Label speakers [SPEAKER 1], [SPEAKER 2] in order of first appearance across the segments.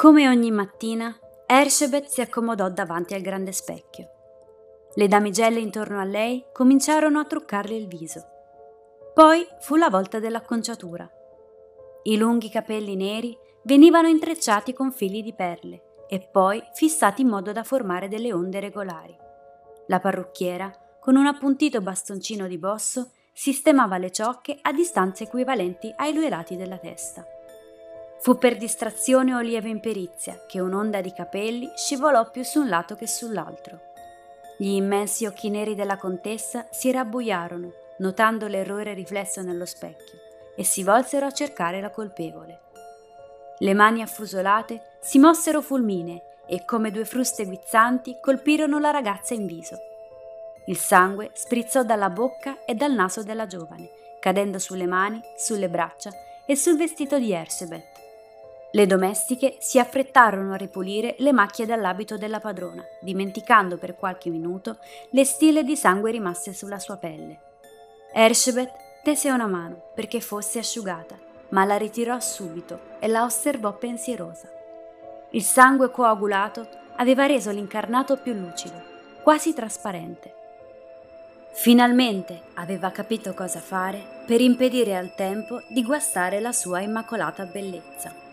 [SPEAKER 1] Come ogni mattina, Ershebet si accomodò davanti al grande specchio. Le damigelle intorno a lei cominciarono a truccarle il viso. Poi fu la volta dell'acconciatura. I lunghi capelli neri venivano intrecciati con fili di perle e poi fissati in modo da formare delle onde regolari. La parrucchiera, con un appuntito bastoncino di bosso, sistemava le ciocche a distanze equivalenti ai due lati della testa. Fu per distrazione o lieve imperizia che un'onda di capelli scivolò più su un lato che sull'altro. Gli immensi occhi neri della contessa si rabbuiarono, notando l'errore riflesso nello specchio, e si volsero a cercare la colpevole. Le mani affusolate si mossero fulminee e come due fruste guizzanti colpirono la ragazza in viso. Il sangue sprizzò dalla bocca e dal naso della giovane, cadendo sulle mani, sulle braccia e sul vestito di Ersebet. Le domestiche si affrettarono a ripulire le macchie dall'abito della padrona, dimenticando per qualche minuto le stile di sangue rimaste sulla sua pelle. Ershebet tese una mano perché fosse asciugata, ma la ritirò subito e la osservò pensierosa. Il sangue coagulato aveva reso l'incarnato più lucido, quasi trasparente. Finalmente aveva capito cosa fare per impedire al tempo di guastare la sua immacolata bellezza.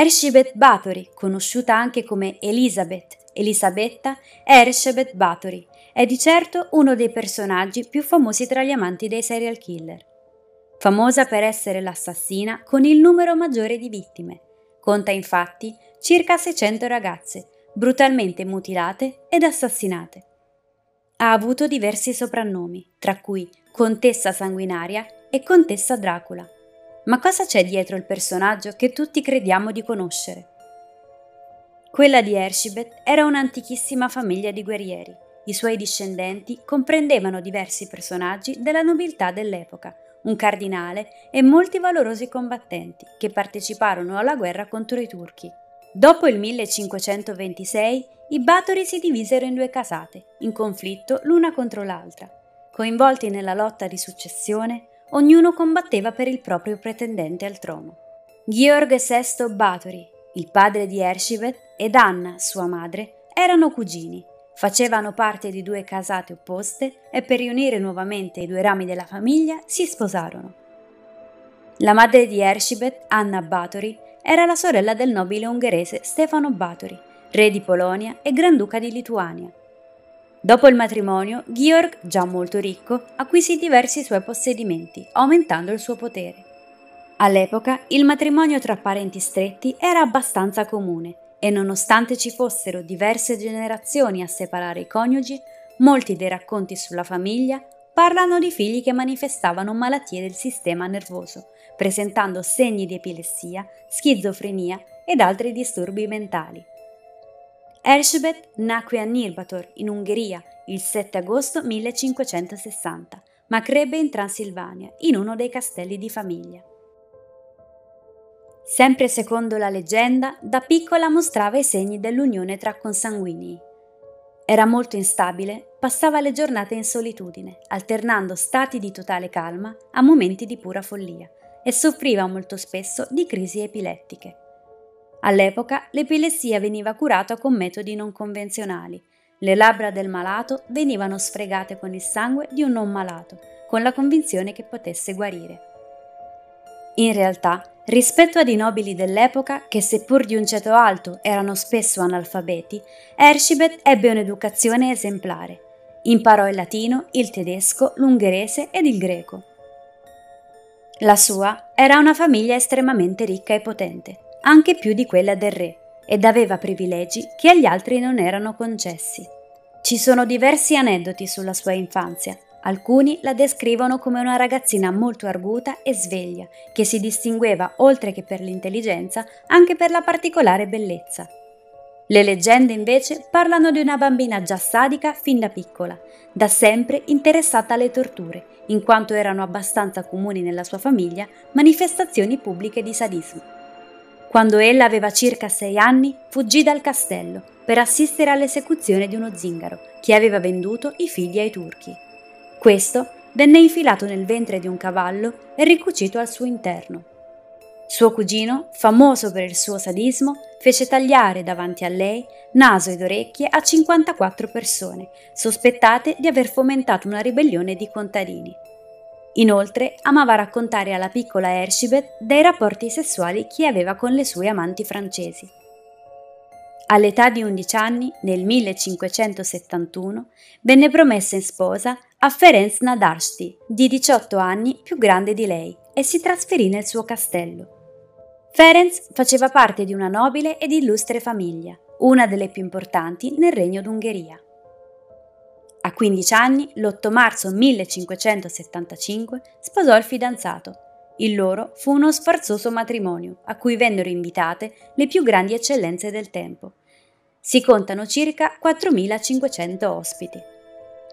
[SPEAKER 1] Ershebet Bathory, conosciuta anche come Elizabeth, Elisabetta, Ershebet Bathory, è di certo uno dei personaggi più famosi tra gli amanti dei serial killer. Famosa per essere l'assassina con il numero maggiore di vittime. Conta infatti circa 600 ragazze, brutalmente mutilate ed assassinate. Ha avuto diversi soprannomi, tra cui Contessa Sanguinaria e Contessa Dracula. Ma cosa c'è dietro il personaggio che tutti crediamo di conoscere? Quella di Ershibet era un'antichissima famiglia di guerrieri. I suoi discendenti comprendevano diversi personaggi della nobiltà dell'epoca, un cardinale e molti valorosi combattenti che parteciparono alla guerra contro i turchi. Dopo il 1526 i Batori si divisero in due casate, in conflitto l'una contro l'altra. Coinvolti nella lotta di successione, ognuno combatteva per il proprio pretendente al trono. Georg VI Báthory, il padre di Ershibet, ed Anna, sua madre, erano cugini, facevano parte di due casate opposte e per riunire nuovamente i due rami della famiglia si sposarono. La madre di Ershibet, Anna Báthory, era la sorella del nobile ungherese Stefano Báthory, re di Polonia e granduca di Lituania, Dopo il matrimonio, Georg, già molto ricco, acquisì diversi suoi possedimenti, aumentando il suo potere. All'epoca il matrimonio tra parenti stretti era abbastanza comune e nonostante ci fossero diverse generazioni a separare i coniugi, molti dei racconti sulla famiglia parlano di figli che manifestavano malattie del sistema nervoso, presentando segni di epilessia, schizofrenia ed altri disturbi mentali. Erzsébet nacque a Nirbator, in Ungheria, il 7 agosto 1560, ma crebbe in Transilvania, in uno dei castelli di famiglia. Sempre secondo la leggenda, da piccola mostrava i segni dell'unione tra consanguinei. Era molto instabile, passava le giornate in solitudine, alternando stati di totale calma a momenti di pura follia, e soffriva molto spesso di crisi epilettiche. All'epoca l'epilessia veniva curata con metodi non convenzionali. Le labbra del malato venivano sfregate con il sangue di un non malato, con la convinzione che potesse guarire. In realtà, rispetto ai nobili dell'epoca, che seppur di un ceto alto erano spesso analfabeti, Ershibet ebbe un'educazione esemplare. Imparò il latino, il tedesco, l'ungherese ed il greco. La sua era una famiglia estremamente ricca e potente anche più di quella del re, ed aveva privilegi che agli altri non erano concessi. Ci sono diversi aneddoti sulla sua infanzia. Alcuni la descrivono come una ragazzina molto arguta e sveglia, che si distingueva oltre che per l'intelligenza anche per la particolare bellezza. Le leggende invece parlano di una bambina già sadica fin da piccola, da sempre interessata alle torture, in quanto erano abbastanza comuni nella sua famiglia manifestazioni pubbliche di sadismo. Quando ella aveva circa sei anni, fuggì dal castello, per assistere all'esecuzione di uno zingaro che aveva venduto i figli ai turchi. Questo venne infilato nel ventre di un cavallo e ricucito al suo interno. Suo cugino, famoso per il suo sadismo, fece tagliare davanti a lei naso ed orecchie a 54 persone, sospettate di aver fomentato una ribellione di contadini. Inoltre amava raccontare alla piccola Ershibet dei rapporti sessuali che aveva con le sue amanti francesi. All'età di 11 anni, nel 1571, venne promessa in sposa a Ferenc Nadarsti, di 18 anni più grande di lei, e si trasferì nel suo castello. Ferenc faceva parte di una nobile ed illustre famiglia, una delle più importanti nel regno d'Ungheria. A 15 anni, l'8 marzo 1575, sposò il fidanzato. Il loro fu uno sfarzoso matrimonio, a cui vennero invitate le più grandi eccellenze del tempo. Si contano circa 4.500 ospiti.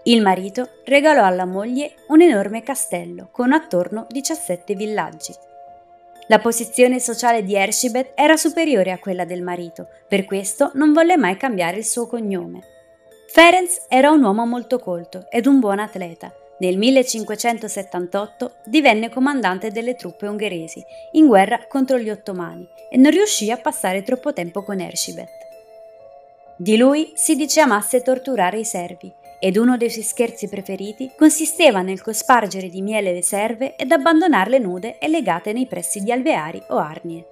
[SPEAKER 1] Il marito regalò alla moglie un enorme castello con attorno 17 villaggi. La posizione sociale di Ershibet era superiore a quella del marito, per questo non volle mai cambiare il suo cognome. Ferenc era un uomo molto colto ed un buon atleta. Nel 1578 divenne comandante delle truppe ungheresi in guerra contro gli ottomani e non riuscì a passare troppo tempo con Ershibet. Di lui si dice amasse torturare i servi ed uno dei suoi scherzi preferiti consisteva nel cospargere di miele le serve ed abbandonarle nude e legate nei pressi di alveari o arnie.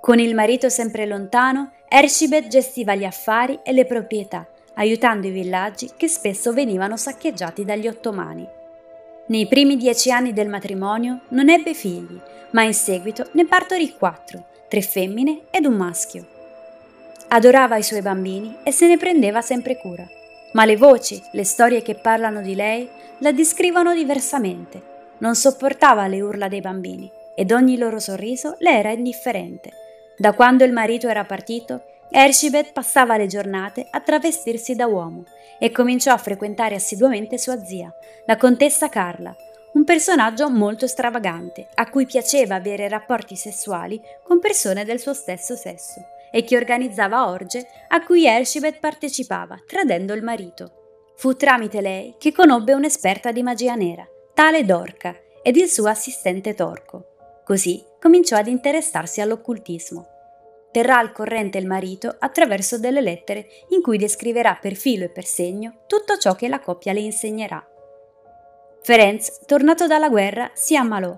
[SPEAKER 1] Con il marito sempre lontano, Ershibet gestiva gli affari e le proprietà, aiutando i villaggi che spesso venivano saccheggiati dagli ottomani. Nei primi dieci anni del matrimonio non ebbe figli, ma in seguito ne partorì quattro, tre femmine ed un maschio. Adorava i suoi bambini e se ne prendeva sempre cura ma le voci, le storie che parlano di lei, la descrivono diversamente. Non sopportava le urla dei bambini ed ogni loro sorriso le era indifferente. Da quando il marito era partito, Ershibet passava le giornate a travestirsi da uomo e cominciò a frequentare assiduamente sua zia, la contessa Carla, un personaggio molto stravagante, a cui piaceva avere rapporti sessuali con persone del suo stesso sesso e che organizzava orge a cui Elshibet partecipava, tradendo il marito. Fu tramite lei che conobbe un'esperta di magia nera, tale Dorca, ed il suo assistente Torco. Così cominciò ad interessarsi all'occultismo. Terrà al corrente il marito attraverso delle lettere in cui descriverà per filo e per segno tutto ciò che la coppia le insegnerà. Ferenc, tornato dalla guerra, si ammalò.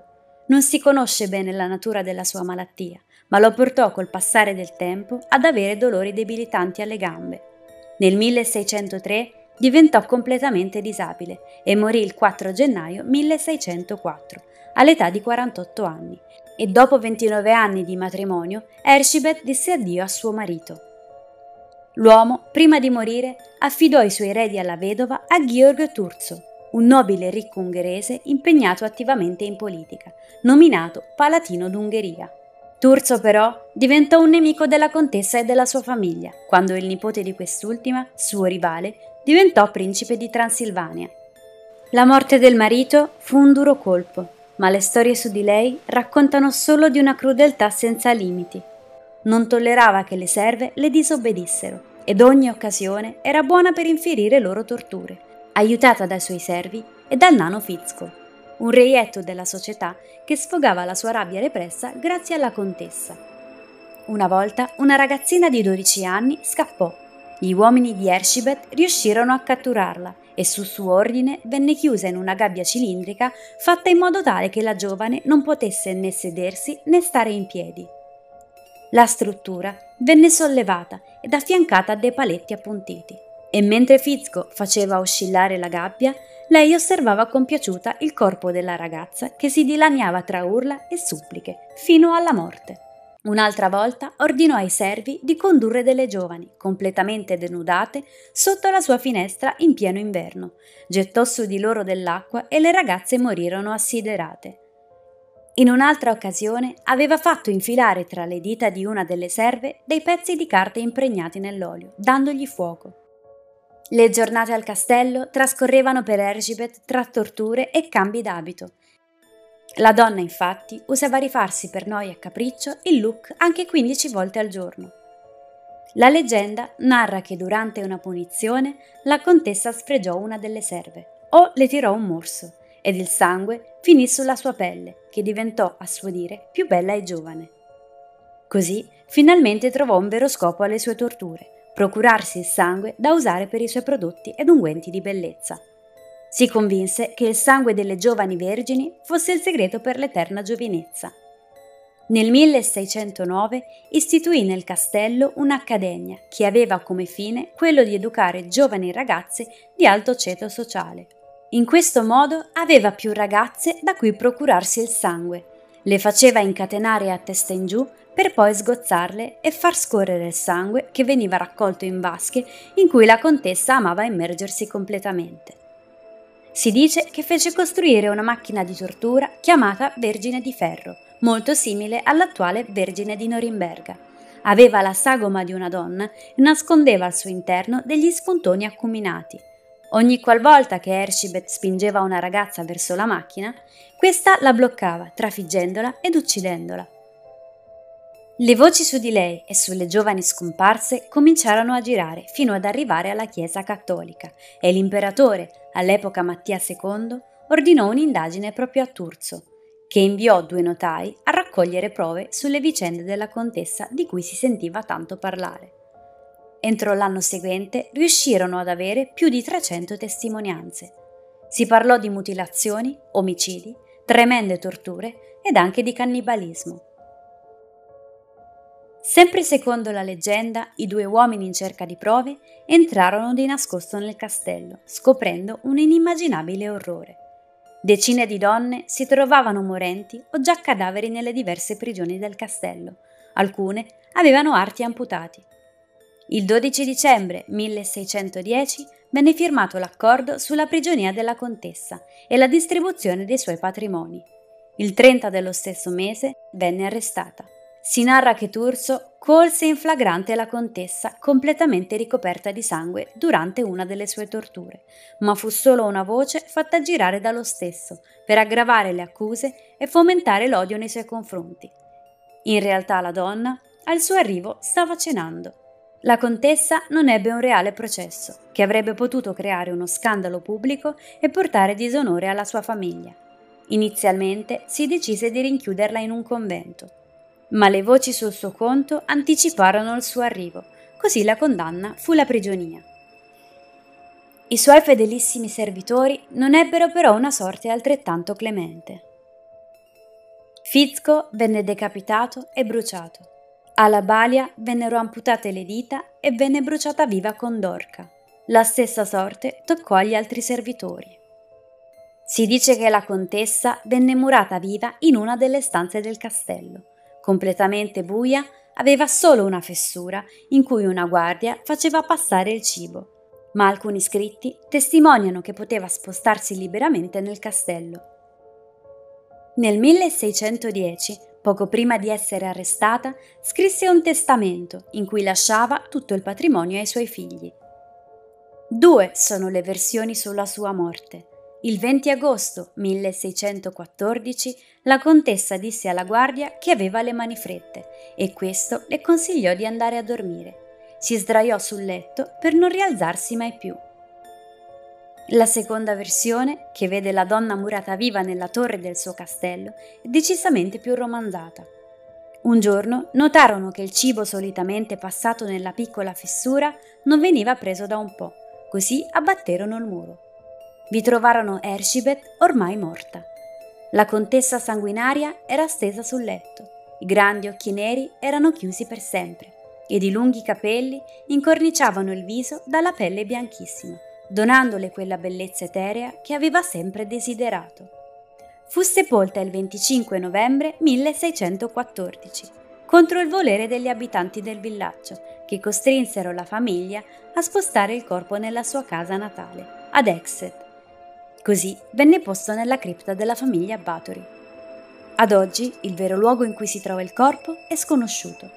[SPEAKER 1] Non si conosce bene la natura della sua malattia, ma lo portò col passare del tempo ad avere dolori debilitanti alle gambe. Nel 1603 diventò completamente disabile e morì il 4 gennaio 1604, all'età di 48 anni, e dopo 29 anni di matrimonio Ershibet disse addio a suo marito. L'uomo, prima di morire, affidò i suoi eredi alla vedova a Georg Turzo, un nobile ricco ungherese impegnato attivamente in politica, nominato Palatino d'Ungheria. Turzo però diventò un nemico della contessa e della sua famiglia, quando il nipote di quest'ultima, suo rivale, diventò principe di Transilvania. La morte del marito fu un duro colpo, ma le storie su di lei raccontano solo di una crudeltà senza limiti. Non tollerava che le serve le disobbedissero ed ogni occasione era buona per infierire loro torture, aiutata dai suoi servi e dal nano Fizco un reietto della società che sfogava la sua rabbia repressa grazie alla contessa. Una volta una ragazzina di 12 anni scappò. Gli uomini di Ershibet riuscirono a catturarla e su suo ordine venne chiusa in una gabbia cilindrica fatta in modo tale che la giovane non potesse né sedersi né stare in piedi. La struttura venne sollevata ed affiancata a dei paletti appuntiti e mentre Fizco faceva oscillare la gabbia, lei osservava compiaciuta il corpo della ragazza che si dilaniava tra urla e suppliche fino alla morte. Un'altra volta ordinò ai servi di condurre delle giovani, completamente denudate, sotto la sua finestra in pieno inverno. Gettò su di loro dell'acqua e le ragazze morirono assiderate. In un'altra occasione aveva fatto infilare tra le dita di una delle serve dei pezzi di carta impregnati nell'olio, dandogli fuoco. Le giornate al castello trascorrevano per Ergibet tra torture e cambi d'abito. La donna infatti usava rifarsi per noia e capriccio il look anche 15 volte al giorno. La leggenda narra che durante una punizione la contessa sfregiò una delle serve o le tirò un morso ed il sangue finì sulla sua pelle, che diventò, a suo dire, più bella e giovane. Così finalmente trovò un vero scopo alle sue torture, procurarsi il sangue da usare per i suoi prodotti ed unguenti di bellezza. Si convinse che il sangue delle giovani vergini fosse il segreto per l'eterna giovinezza nel 1609 istituì nel castello un'accademia che aveva come fine quello di educare giovani ragazze di alto ceto sociale. In questo modo aveva più ragazze da cui procurarsi il sangue, le faceva incatenare a testa in giù per poi sgozzarle e far scorrere il sangue che veniva raccolto in vasche in cui la contessa amava immergersi completamente. Si dice che fece costruire una macchina di tortura chiamata Vergine di Ferro, molto simile all'attuale Vergine di Norimberga. Aveva la sagoma di una donna e nascondeva al suo interno degli spuntoni acuminati. Ogni qualvolta che Ercibet spingeva una ragazza verso la macchina, questa la bloccava, trafiggendola ed uccidendola. Le voci su di lei e sulle giovani scomparse cominciarono a girare fino ad arrivare alla Chiesa cattolica e l'imperatore, all'epoca Mattia II, ordinò un'indagine proprio a Turzo, che inviò due notai a raccogliere prove sulle vicende della contessa di cui si sentiva tanto parlare. Entro l'anno seguente riuscirono ad avere più di 300 testimonianze. Si parlò di mutilazioni, omicidi, tremende torture ed anche di cannibalismo. Sempre secondo la leggenda, i due uomini in cerca di prove entrarono di nascosto nel castello, scoprendo un inimmaginabile orrore. Decine di donne si trovavano morenti o già cadaveri nelle diverse prigioni del castello. Alcune avevano arti amputati. Il 12 dicembre 1610 venne firmato l'accordo sulla prigionia della contessa e la distribuzione dei suoi patrimoni. Il 30 dello stesso mese venne arrestata. Si narra che Turso colse in flagrante la contessa completamente ricoperta di sangue durante una delle sue torture, ma fu solo una voce fatta girare dallo stesso per aggravare le accuse e fomentare l'odio nei suoi confronti. In realtà la donna, al suo arrivo, stava cenando. La contessa non ebbe un reale processo, che avrebbe potuto creare uno scandalo pubblico e portare disonore alla sua famiglia. Inizialmente si decise di rinchiuderla in un convento, ma le voci sul suo conto anticiparono il suo arrivo, così la condanna fu la prigionia. I suoi fedelissimi servitori non ebbero però una sorte altrettanto clemente. Fizco venne decapitato e bruciato. Alla Balia vennero amputate le dita e venne bruciata viva con Dorca. La stessa sorte toccò agli altri servitori. Si dice che la contessa venne murata viva in una delle stanze del castello completamente buia, aveva solo una fessura in cui una guardia faceva passare il cibo, ma alcuni scritti testimoniano che poteva spostarsi liberamente nel castello. Nel 1610, poco prima di essere arrestata, scrisse un testamento in cui lasciava tutto il patrimonio ai suoi figli. Due sono le versioni sulla sua morte. Il 20 agosto 1614 la contessa disse alla guardia che aveva le mani frette e questo le consigliò di andare a dormire. Si sdraiò sul letto per non rialzarsi mai più. La seconda versione, che vede la donna murata viva nella torre del suo castello, è decisamente più romanzata. Un giorno notarono che il cibo solitamente passato nella piccola fessura non veniva preso da un po', così abbatterono il muro vi trovarono Ercibet ormai morta. La contessa sanguinaria era stesa sul letto, i grandi occhi neri erano chiusi per sempre ed i lunghi capelli incorniciavano il viso dalla pelle bianchissima, donandole quella bellezza eterea che aveva sempre desiderato. Fu sepolta il 25 novembre 1614 contro il volere degli abitanti del villaggio, che costrinsero la famiglia a spostare il corpo nella sua casa natale, ad Exeter, Così venne posto nella cripta della famiglia Bathory. Ad oggi il vero luogo in cui si trova il corpo è sconosciuto.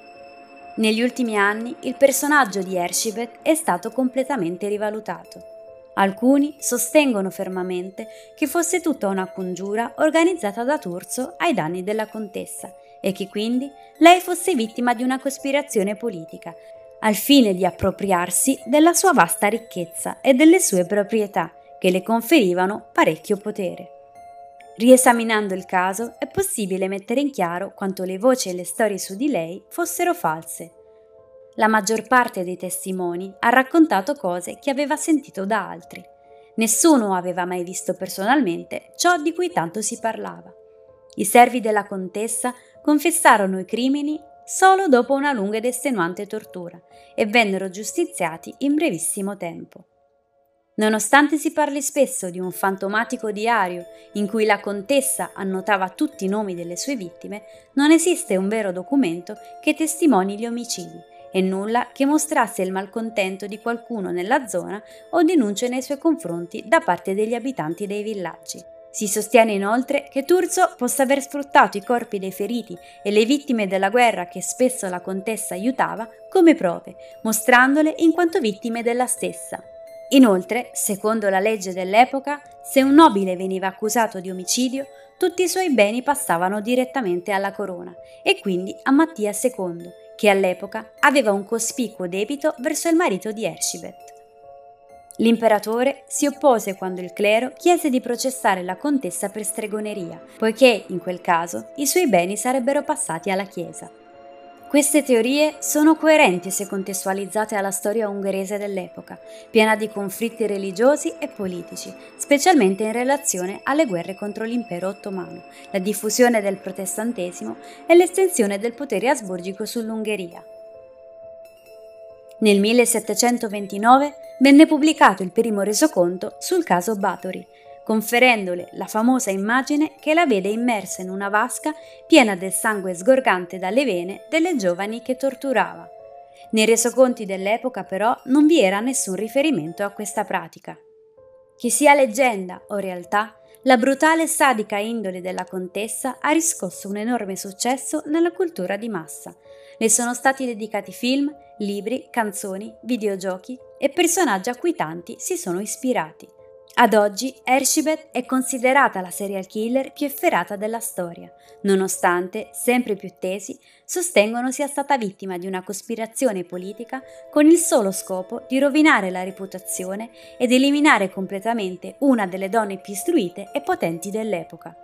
[SPEAKER 1] Negli ultimi anni il personaggio di Ershibet è stato completamente rivalutato. Alcuni sostengono fermamente che fosse tutta una congiura organizzata da Turzo ai danni della contessa e che quindi lei fosse vittima di una cospirazione politica al fine di appropriarsi della sua vasta ricchezza e delle sue proprietà, che le conferivano parecchio potere. Riesaminando il caso è possibile mettere in chiaro quanto le voci e le storie su di lei fossero false. La maggior parte dei testimoni ha raccontato cose che aveva sentito da altri. Nessuno aveva mai visto personalmente ciò di cui tanto si parlava. I servi della contessa confessarono i crimini solo dopo una lunga ed estenuante tortura e vennero giustiziati in brevissimo tempo. Nonostante si parli spesso di un fantomatico diario in cui la contessa annotava tutti i nomi delle sue vittime, non esiste un vero documento che testimoni gli omicidi e nulla che mostrasse il malcontento di qualcuno nella zona o denunce nei suoi confronti da parte degli abitanti dei villaggi. Si sostiene inoltre che Turzo possa aver sfruttato i corpi dei feriti e le vittime della guerra che spesso la contessa aiutava come prove, mostrandole in quanto vittime della stessa. Inoltre, secondo la legge dell'epoca, se un nobile veniva accusato di omicidio, tutti i suoi beni passavano direttamente alla corona e quindi a Mattia II, che all'epoca aveva un cospicuo debito verso il marito di Ercibet. L'imperatore si oppose quando il clero chiese di processare la contessa per stregoneria, poiché in quel caso i suoi beni sarebbero passati alla Chiesa. Queste teorie sono coerenti se contestualizzate alla storia ungherese dell'epoca, piena di conflitti religiosi e politici, specialmente in relazione alle guerre contro l'impero ottomano, la diffusione del protestantesimo e l'estensione del potere asburgico sull'Ungheria. Nel 1729 venne pubblicato il primo resoconto sul caso Báthory, conferendole la famosa immagine che la vede immersa in una vasca piena del sangue sgorgante dalle vene delle giovani che torturava. Nei resoconti dell'epoca però non vi era nessun riferimento a questa pratica. Che sia leggenda o realtà, la brutale e sadica indole della contessa ha riscosso un enorme successo nella cultura di massa. Le sono stati dedicati film, libri, canzoni, videogiochi e personaggi a cui tanti si sono ispirati. Ad oggi Ershibet è considerata la serial killer più efferata della storia, nonostante sempre più tesi sostengono sia stata vittima di una cospirazione politica con il solo scopo di rovinare la reputazione ed eliminare completamente una delle donne più istruite e potenti dell'epoca.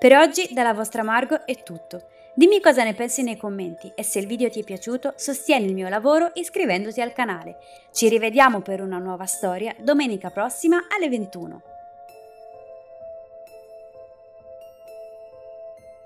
[SPEAKER 1] Per oggi dalla vostra Margot è tutto. Dimmi cosa ne pensi nei commenti e se il video ti è piaciuto sostieni il mio lavoro iscrivendoti al canale. Ci rivediamo per una nuova storia domenica prossima alle 21.